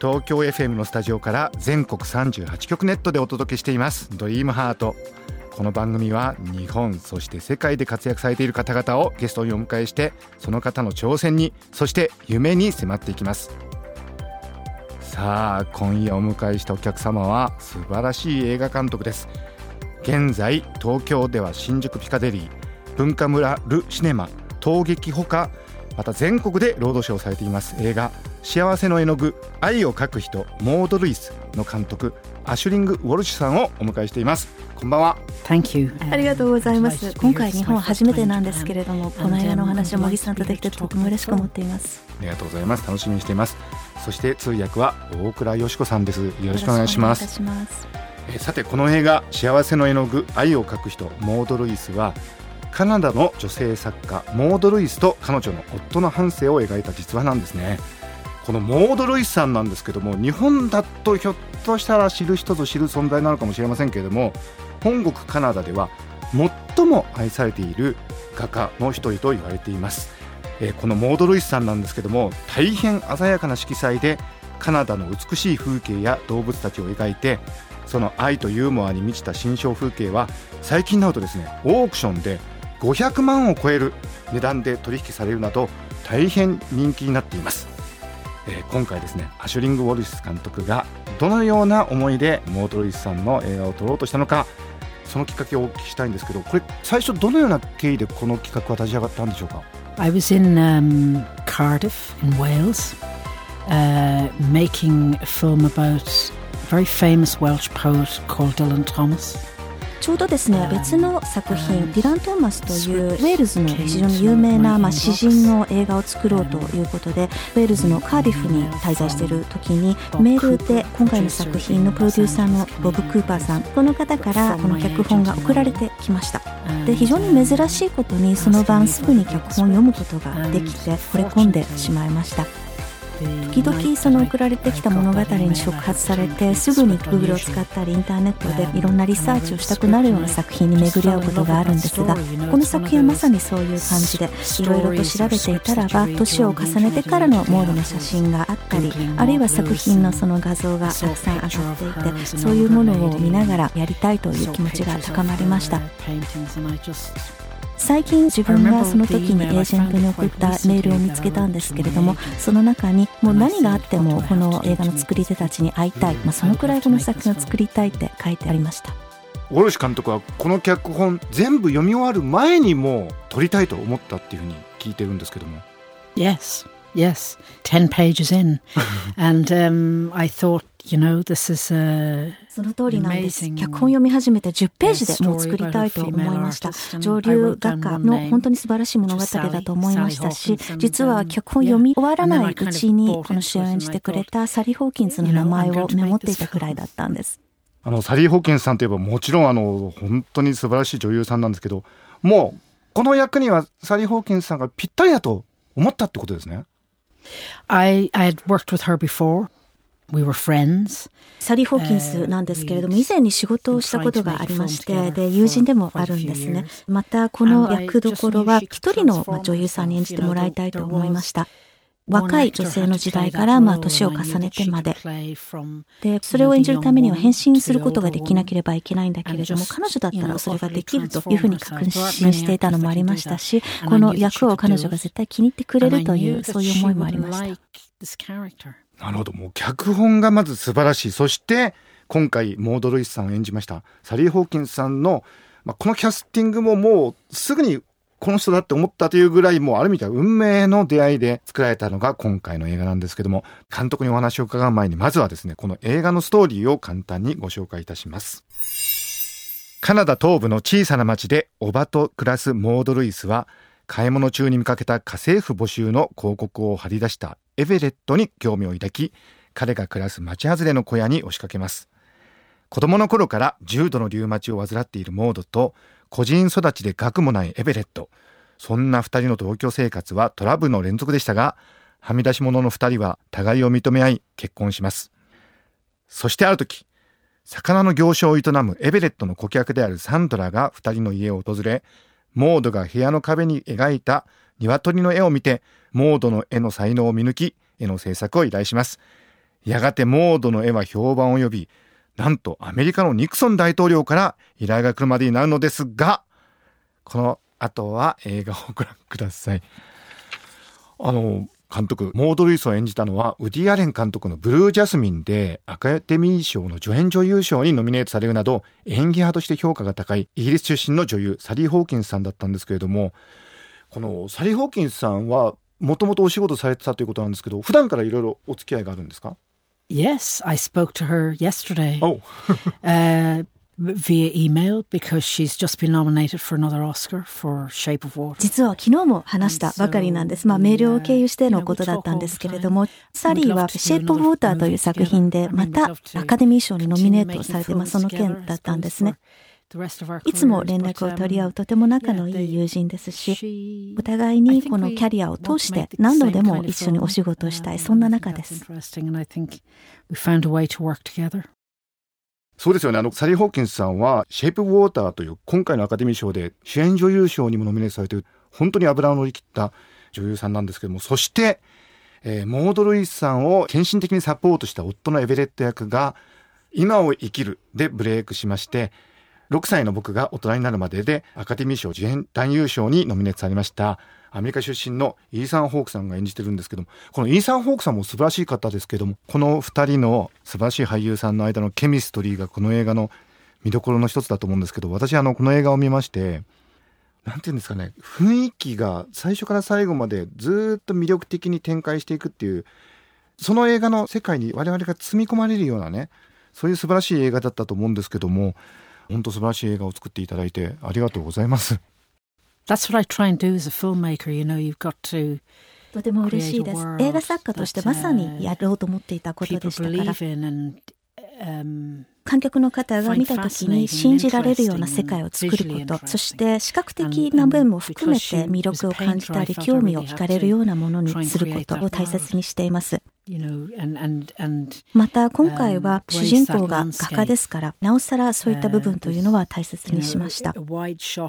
東京 FM のスタジオから全国38局ネットでお届けしています。ドリームハート。この番組は日本そして世界で活躍されている方々をゲストにお迎えしてその方の挑戦にそして夢に迫っていきます。さあ今夜お迎えしたお客様は素晴らしい映画監督です。現在東京では新宿ピカデリー文化村ルシネマ陶劇ほかまた全国でロードショーされています。映画「幸せの絵の具愛を描く人モード・ルイス」の監督アシュリング・ウォルシュさんをお迎えしていますこんばんは Thank you. ありがとうございます。今回日本は初めてなんですけれども、この映画のお話を茂木さんとできてとても嬉しく思っています。ありがとうございます楽しみにしていますそして通訳は大倉よし子さんですよろしくお願いします。えーさてこの映画「幸せの絵の具愛を描く人モード・ルイス」はカナダの女性作家モード・ルイスと彼女の夫の半生を描いた実話なんですねこのモード・ルイスさんなんですけども日本だとひょっとしたら知る人ぞ知る存在なのかもしれませんけれども本国カナダでは最も愛されている画家の一人と言われています、えーこのモード・ルイスさんなんですけども大変鮮やかな色彩でカナダの美しい風景や動物たちを描いてその愛とユーモアに満ちた新象風景は最近になるとですねオークションで500万を超える値段で取引されるなど大変人気になっています、えー今回ですねアシュリング・ウォルシス監督がどのような思いでモード・ルイスさんの映画を撮ろうとしたのかそのきっかけをお聞きしたいんですけどこれ最初どのような経緯でこの企画は立ち上がったんでしょうか？I was in um, Cardiff in Wales uh, making a film about a very famous Welsh poet called Dylan Thomas. ちょうどですね、別の作品、ディラン・トーマスというウェールズの非常に有名な、まあ、詩人の映画を作ろうということで、ウェールズのカーディフに滞在している時に、メールで今回の作品のプロデューサーのボブ・クーパーさん、この方からこの脚本が送られてきました。で非常に珍しいことにその晩すぐに脚本を読むことができて惚れ込んでしまいました時々その送られてきた物語に触発されてすぐに Google を使ったりインターネットでい。ろんなリサーチをしたくなるような作品に巡り合うことがあるんですがこの作品はまさにそういう感じでいろいろと調べていたらば年を重ねてからのモードの写真があったりあるいは作品のその画像がたくさん上がっていてそういうものを見ながらやりたいという気持ちが高まりました最近自分がその時にエージェントに送ったメールを見つけたんですけれどもその中にもう何があってもこの映画の作り手たちに会いたい、まあ、そのくらいこの作品を作りたいって書いてありました。ウォルシュ監督はこの脚本全部読み終わる前にもう撮りたいと思ったっていうふうに聞いてるんですけども。Yes, yes, ten pages in, and um, I thought, you know, this is a その通りなんです。脚本読み始めて10ページでもう作りたいと思いました。上流画家の本当に素晴らしい物語だと思いましたし実は脚本読み終わらないうちにこの主演を演じてくれたサリー・ホーキンスの名前をメモっていたくらいだったんです。あのサリー・ホーキンスさんといえばもちろんあの本当に素晴らしい女優さんなんですけどもうこの役にはサリー・ホーキンスさんがぴったりだと思ったってことですね。I I had worked with her before. We were friends. サリー・ホーキンスなんですけれども、以前に仕事をしたことがありまして、で、友人でもあるんですね。また、この役どころは一人のまあ女優さんに演じてもらいたいと思いました。若い女性の時代から、まあ、年を重ねてまで。で、それを演じるためには変身することができなければいけないんだけれども、彼女だったらそれができるというふうに確信していたのもありましたし、この役を彼女が絶対気に入ってくれるという、そういう思いもありました。なるほど。もう脚本がまず素晴らしい。そして今回モード・ルイスさんを演じましたサリー・ホーキンスさんの、まあ、このキャスティングももうすぐにこの人だって思ったというぐらいもうある意味では運命の出会いで作られたのが今回の映画なんですけども監督にお話を伺う前にまずはですねこの映画のストーリーを簡単にご紹介いたします。カナダ東部の小さな町でおばと暮らすモード・ルイスは買い物中に見かけた家政婦募集の広告を貼り出したエベレットに興味を抱き彼が暮らす町外れの小屋に押しかけます。子供の頃から重度のリウマチを患っているモードと個人育ちで学もないエベレット。そんな二人の同居生活はトラブルの連続でしたがはみ出し者の二人は互いを認め合い結婚します。そしてある時魚の行商を営むエベレットの顧客であるサンドラが二人の家を訪れモードが部屋の壁に描いた鶏の絵を見てモードの絵の才能を見抜き絵の制作を依頼します。やがてモードの絵は評判を呼びなんとアメリカのニクソン大統領から依頼が来るまでになるのですがこの後は映画をご覧ください。あの監督モード・ルイスを演じたのはウディ・アレン監督の「ブルー・ジャスミン」でアカデミー賞の助演女優賞にノミネートされるなど演技派として評価が高いイギリス出身の女優サリー・ホーキンスさんだったんですけれどもこのサリー・ホーキンスさんはもともとお仕事されてたということなんですけど普段からいろいろお付き合いがあるんですか？Yes, I spoke to her yesterday. Oh. uh, via email because she's just been nominated for another Oscar for Shape of Water. 実は昨日も話したばかりなんです。まあメールを経由してのことだったんですけれども、サリーはシェイプ・オブ・ウォーターという作品でまたアカデミー賞にノミネートされて、まあその件だったんですね。いつも連絡を取り合うとても仲のいい友人ですし、お互いにこのキャリアを通して何度でも一緒にお仕事をしたい、そんな中です。そうですよね。あの、サリー・ホーキンスさんは、シェイプ・ウォーターという今回のアカデミー賞で主演女優賞にもノミネートされている、本当に油を乗り切った女優さんなんですけども、そして、えー、モード・ルイスさんを献身的にサポートした夫のエベレット役が、今を生きるでブレイクしまして、6歳の僕が大人になるまででアカデミー賞主演男優賞にノミネートされました。アメリカ出身のイーサン・ホークさんが演じてるんですけどもこのイーサン・ホークさんも素晴らしい方ですけどもこの2人の素晴らしい俳優さんの間のケミストリーがこの映画の見どころの一つだと思うんですけど私あのこの映画を見ましてなんて言うんですかね雰囲気が最初から最後までずっと魅力的に展開していくっていうその映画の世界に我々が積み込まれるようなねそういう素晴らしい映画だったと思うんですけども本当素晴らしい映画を作っていただいてありがとうございます。That's what I try and do as a filmmaker. You know, you've got to とても嬉しいです。映画作家としてまさにやろうと思っていたことでしたから。観客の方が見た時に信じられるような世界を作ることそして視覚的な面も含めて魅力を感じたり興味を惹かれるようなものにすることを大切にしています。また今回は主人公が画家ですからなおさらそういった部分というのは大切にしました。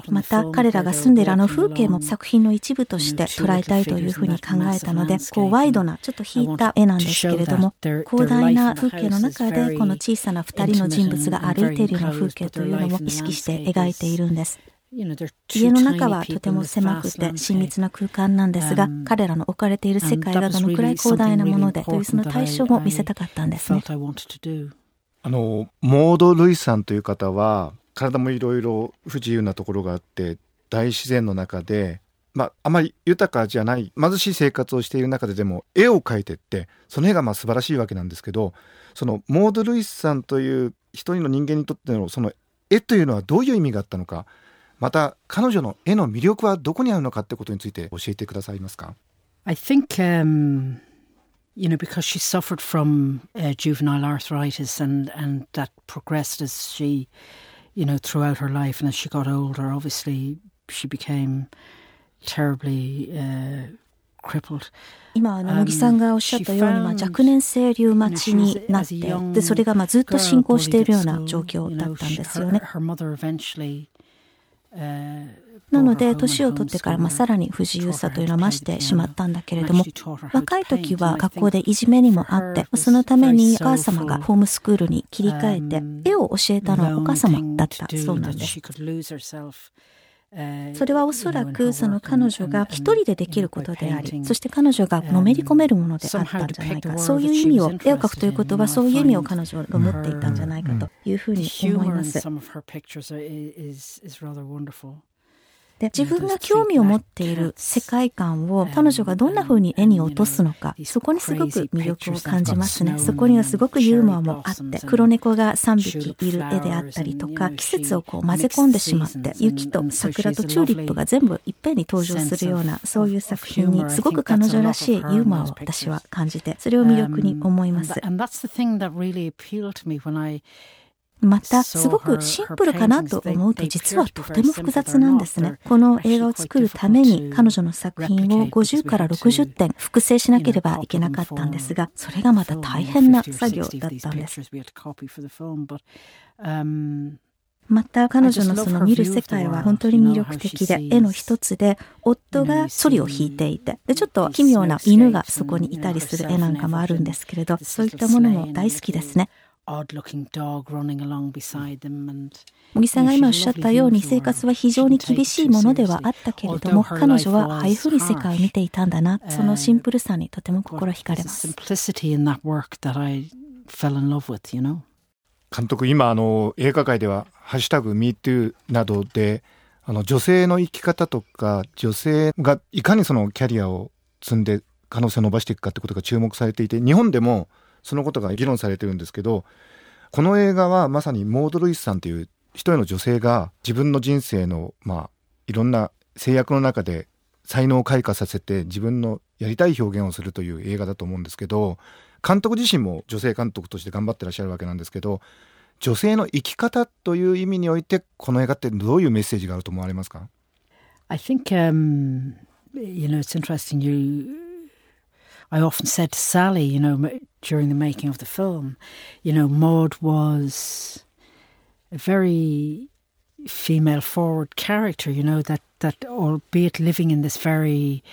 また彼らが住んでいるあの風景も作品の一部として捉えたいというふうに考えたのでこうワイドなちょっと引いた絵なんですけれども広大な風景の中でこの小さな2人の人物が歩いているような風景というのも意識して描いているんです家の中はとても狭くて親密な空間なんですが、彼らの置かれている世界がどのくらい広大なものでというその対象も見せたかったんですね。あのモード・ルイさんという方は体もいろいろ不自由なところがあって大自然の中で、まあ、あまり豊かじゃない貧しい生活をしている中ででも絵を描いてってその絵がまあ素晴らしいわけなんですけどそのモード・ルイスさんという一人の人間にとってのその絵というのはどういう意味があったのかまた彼女の絵の魅力はどこにあるのかってことについて教えてくださいますか I think、um, you know because she suffered from、uh, juvenile arthritis and and that progressed as she you know throughout her life and as she got older obviously she became terribly、uh, crippled 今あの乃木さんがおっしゃったように、まあ、若年性リウマチになってでそれがまあずっと進行しているような状況だったんですよね。なので年を取ってからまあさらに不自由さというのは増してしまったんだけれども若い時は学校でいじめにもあってそのためにお母様がホームスクールに切り替えて絵を教えたのはお母様だったそうなんです。それはおそらくその彼女が一人でできることでありそして彼女がのめり込めるものであったんじゃないかそういう意味を絵を描くということはそういう意味を彼女が持っていたんじゃないかというふうに思います。で、自分が興味を持っている世界観を彼女がどんな風に絵に落とすのか、そこにすごく魅力を感じますね。そこにはすごくユーモアもあって、黒猫が3匹いる絵であったりとか、季節をこう混ぜ込んでしまって、雪と桜とチューリップが全部いっぺんに登場するような、そういう作品にすごく彼女らしいユーモアを私は感じて、それを魅力に思います。また、すごくシンプルかなと思うと実はとても複雑なんですね。この映画を作るために彼女の作品を50から60点複製しなければいけなかったんですが、それがまた大変な作業だったんです。また彼女のその見る世界は本当に魅力的で、絵の一つで夫がソリを弾いていて、で、ちょっと奇妙な犬がそこにいたりする絵なんかもあるんですけれど、そういったものも大好きですね。茂木さんが今おっしゃったように生活は非常に厳しいものではあったけれども彼女はああいうふうに世界を見ていたんだなそのシンプルさにとても心惹かれます。監督今あの映画界では「ハッシュタグ #MeToo」などであの女性の生き方とか女性がいかにそのキャリアを積んで可能性を伸ばしていくかってことが注目されていて日本でもそのことが議論されてるんですけどこの映画はまさにモード・ルイスさんという一人の女性が自分の人生のまあいろんな制約の中で才能を開花させて自分のやりたい表現をするという映画だと思うんですけど監督自身も女性監督として頑張ってらっしゃるわけなんですけど女性の生き方という意味においてこの映画ってどういうメッセージがあると思われますか？I think、um, you know it's interesting you I often said to Sally, you know, during the making of the film, you know, Maud was a very female forward character, you know, that, that albeit living in this very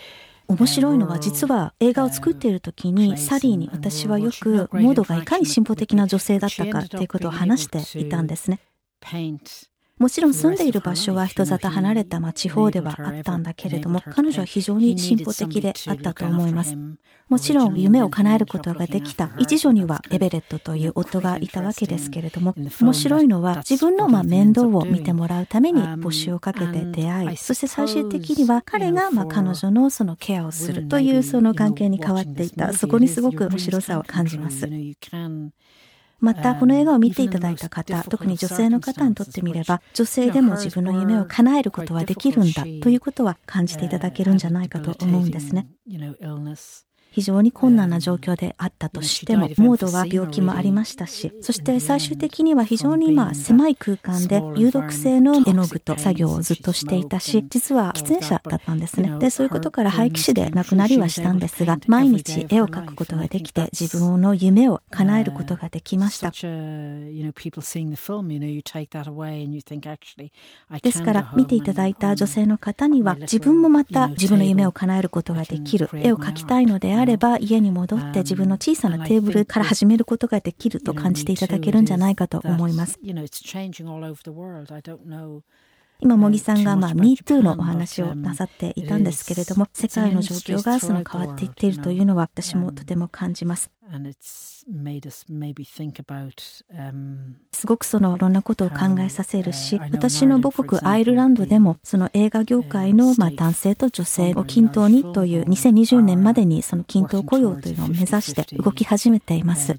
面白いのは実は映画を作っている時にサリーに私はよくモードがいかに進歩的な女性だったかっていうことを話していたんですね。 もちろん住んでいる場所は人里離れた、まあ、地方ではあったんだけれども、彼女は非常に進歩的であったと思います。もちろん夢を叶えることができた一女にはエベレットという夫がいたわけですけれども、面白いのは自分のまあ面倒を見てもらうために募集をかけて出会い、そして最終的には彼がまあ彼女のそのケアをするというその関係に変わっていた、そこにすごく面白さを感じます。またこの映画を見ていただいた方特に女性の方にとってみれば女性でも自分の夢を叶えることはできるんだということは感じていただけるんじゃないかと思うんですね。非常に困難な状況であったとしても、モードは病気もありましたし、そして最終的には非常にまあ狭い空間で有毒性の絵の具と作業をずっとしていたし、実は喫煙者だったんですね。で、そういうことから廃棄死で亡くなりはしたんですが、毎日絵を描くことができて、自分の夢を叶えることができました。ですから、見ていただいた女性の方には、自分もまた自分の夢を叶えることができる、絵を描きたいのであれば家に戻って自分の小さなテーブルから始めることができると感じていただけるんじゃないかと思います。今、茂木さんが、まあ、MeToo のお話をなさっていたんですけれども、世界の状況がその変わっていっているというのは、私もとても感じます。すごくそのいろんなことを考えさせるし、私の母国アイルランドでも、その映画業界のまあ男性と女性を均等にという2020年までにその均等雇用というのを目指して動き始めています。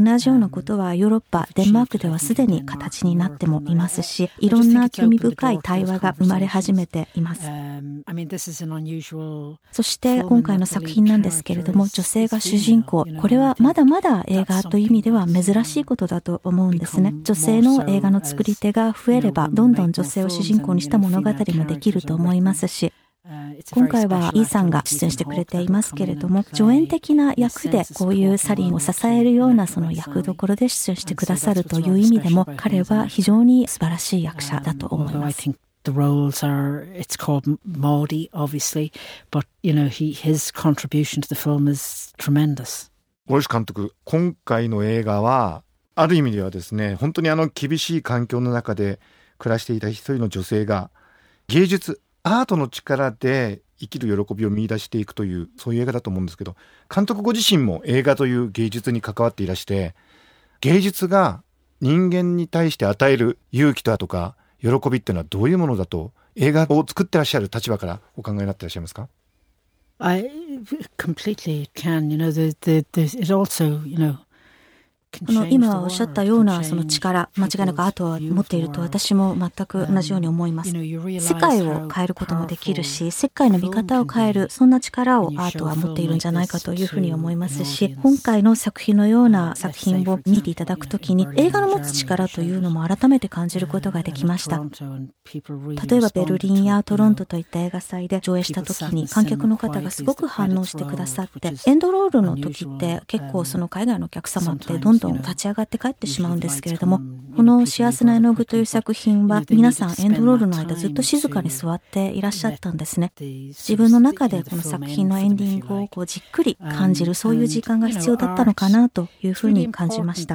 同じようなことはヨーロッパ、デンマークではすでに形になってもいますし、いろんな興味深い対話が生まれ始めています。そして今回の作品なんですけれども、女性が主人公、これはまだまだ映画という意味では珍しいことだと思うんですね。女性の映画の作り手が増えれば、どんどん女性を主人公にした物語もできると思いますし、今回はイーさんが出演してくれていますけれども、助演的な役でこういうサリンを支えるようなその役どころで出演してくださるという意味でも、彼は非常に素晴らしい役者だと思います。the roles are it's called Maudie obviously but you know he his contribution to the film is tremendous 大石監督今回の映画はある意味ではですね本当にあの厳しい環境の中で暮らしていた一人の女性が芸術アートの力で生きる喜びを見出していくというそういう映画だと思うんですけど監督ご自身も映画という芸術に関わっていらして芸術が人間に対して与える勇気だとか喜びっていうのはどういうものだと映画を作ってらっしゃる立場からお考えになってらっしゃいますか？I completely can. You know, the, the, the, it also, you know, あの今おっしゃったようなその力間違いなくアートは持っていると私も全く同じように思います。世界を変えることもできるし世界の見方を変えるそんな力をアートは持っているんじゃないかというふうに思いますし今回の作品のような作品を見ていただくときに映画の持つ力というのも改めて感じることができました。例えばベルリンやトロントといった映画祭で上映した時に観客の方がすごく反応してくださってエンドロールの時って結構その海外のお客様ってどんどんどん立ち上がって帰ってしまうんですけれども、この幸せな絵の具という作品は皆さんエンドロールの間ずっと静かに座っていらっしゃったんですね。自分の中でこの作品のエンディングをこうじっくり感じるそういう時間が必要だったのかなというふうに感じました。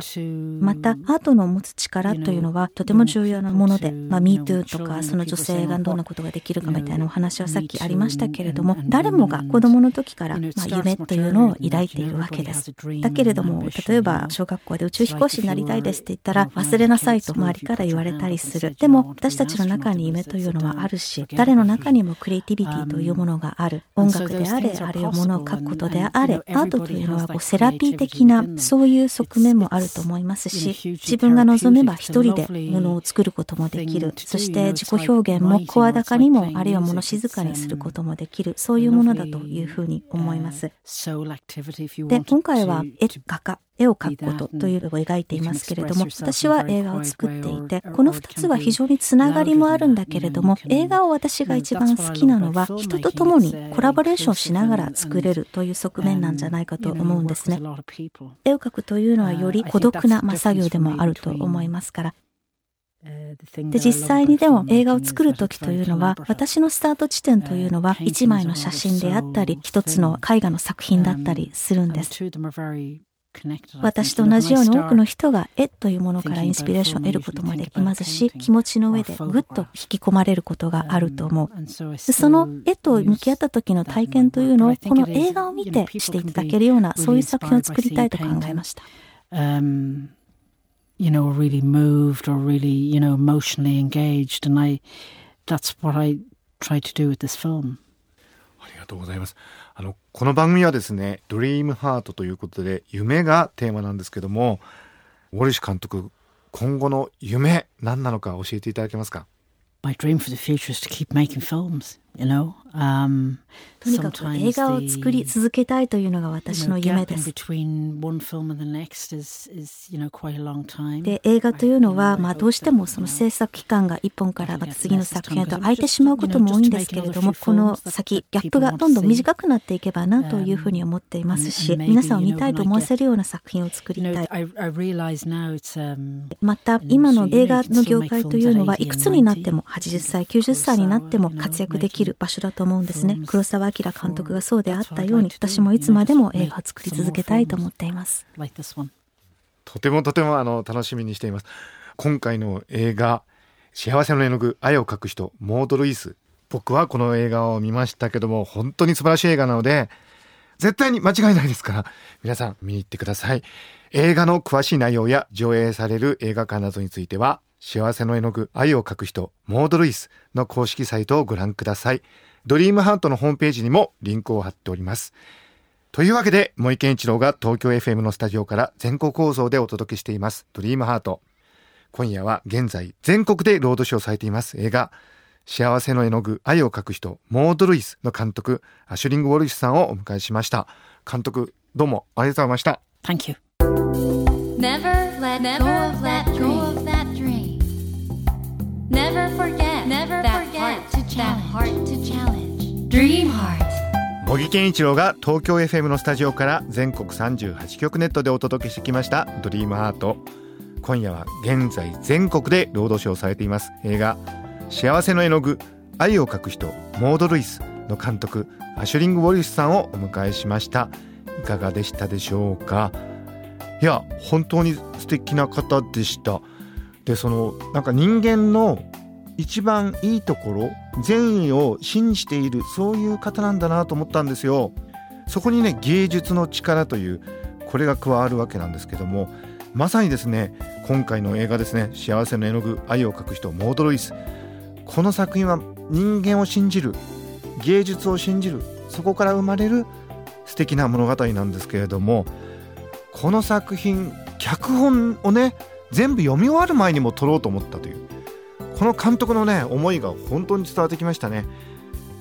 またアートの持つ力というのはとても重要なもので、まあ、MeToo とかその女性がどんなことができるかみたいなお話はさっきありましたけれども、誰もが子供の時から、まあ、夢というのを抱いているわけです。だけれども、例えば小学校で宇宙飛行士になりたいですって言ったら忘れなさいと周りから言われたりする。でも私たちの中に夢というのはあるし、誰の中にもクリエイティビティというものがある。音楽であれ、あるいは物を書くことであれ、アートというのはこうセラピー的なそういう側面もあると思いますし、自分が望めば一人で物を作ることもできる。そして自己表現も声高にも、あるいは物静かにすることもできる。そういうものだというふうに思います。で、今回は絵画家、絵を描くことというのを描いていますけれども、私は映画を作っていて、この2つは非常につながりもあるんだけれども、映画を私が一番好きなのは、人と共にコラボレーションしながら作れるという側面なんじゃないかと思うんですね。絵を描くというのはより孤独な、ま作業でもあると思いますから、で実際にでも映画を作る時というのは私のスタート地点というのは一枚の写真であったり一つの絵画の作品だったりするんです私と同じように多くの人が絵というものからインスピレーションを得ることもできますし気持ちの上でぐっと引き込まれることがあると思うその絵と向き合った時の体験というのをこの映画を見てしていただけるようなそういう作品を作りたいと考えました。Um, you know, really moved or really, you know, emotionally engaged. And I, that's what I try to do with this film. ありがとうございます。あの、この番組はですね、ドリームハートということで、夢がテーマなんですけども、ウォリシュ監督、今後の夢、何なのか教えていただけますか？My dream for the future is to keep making films, you know? Um, とにかく映画を作り続けたいというのが私の夢です。で、映画というのは、まあ、どうしてもその制作期間が一本からまた次の作品へと空いてしまうことも多いんですけれども、この先、ギャップがどんどん短くなっていけばなというふうに思っていますし、皆さんを見たいと思わせるような作品を作りたい。また、今の映画の業界というのは、いくつになっても、80歳、90歳になっても活躍できる場所だと思うんですね。黒澤明監督がそう。であったように私もいつまでも映画を作り続けたいと思っています。とてもとてもあの楽しみにしています。今回の映画幸せの絵の具愛を描く人モード・ルイス。僕はこの映画を見ましたけども本当に素晴らしい映画なので絶対に間違いないですから皆さん見に行ってください。映画の詳しい内容や上映される映画館などについては幸せの絵の具愛を描く人モード・ルイスの公式サイトをご覧くださいドリームハートのホームページにもリンクを貼っております。というわけで、森健一郎が東京 FM のスタジオから全国放送でお届けしています、ドリームハート。今夜は現在、全国でロードショーされています映画、幸せの絵の具、愛を描く人、モード・ルイスの監督、アシュリング・ウォルシュさんをお迎えしました。監督、どうもありがとうございました。Thank you. Never let go of that dream. Never forget, never forget that heart to challenge. Dream Heart. 茂木健一郎が東京 FM のスタジオから全国38局ネットでお届けしてきました「ドリームハート今夜は現在全国でロードショーされています。映画「幸せの絵の具愛を描く人モード・ルイス」の監督アシュリング・ウォリスさんをお迎えしました。いかがでしたでしょうか？いや本当に素敵な方でした。でそのなんか人間の一番いいところ善意を信じているそういう方なんだなと思ったんですよ。そこにね芸術の力というこれが加わるわけなんですけどもまさにですね今回の映画ですね幸せの絵の具愛を描く人モード・ルイスこの作品は人間を信じる芸術を信じるそこから生まれる素敵な物語なんですけれどもこの作品脚本をね全部読み終わる前にも撮ろうと思ったというこの監督のね思いが本当に伝わってきましたね。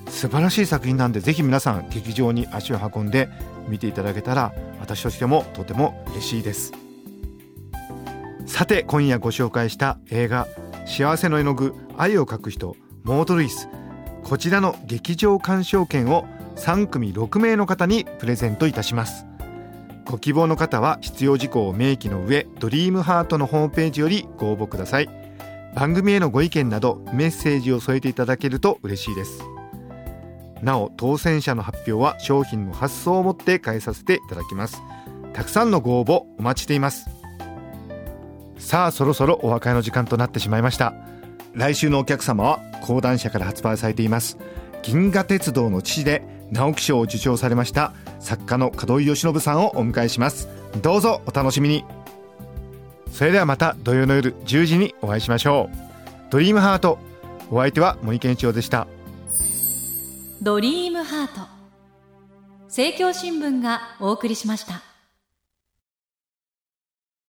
素晴らしい作品なんでぜひ皆さん劇場に足を運んで見ていただけたら私としてもとても嬉しいです。さて今夜ご紹介した映画「幸せの絵の具愛を描く人モード・ルイス」こちらの劇場鑑賞券を3組6名の方にプレゼントいたします。ご希望の方は必要事項を明記の上ドリームハートのホームページよりご応募ください。番組へのご意見などメッセージを添えていただけると嬉しいです。なお当選者の発表は商品の発送をもって返させていただきます。たくさんのご応募お待ちしています。さあそろそろお別れの時間となってしまいました。来週のお客様は講談社から発売されています銀河鉄道の父で直木賞を受賞されました作家の門井義信さんをお迎えします。どうぞお楽しみに。それではまた土曜の夜10時にお会いしましょう。ドリームハート。お相手は森健一郎でした。ドリームハート。政教新聞がお送りしました。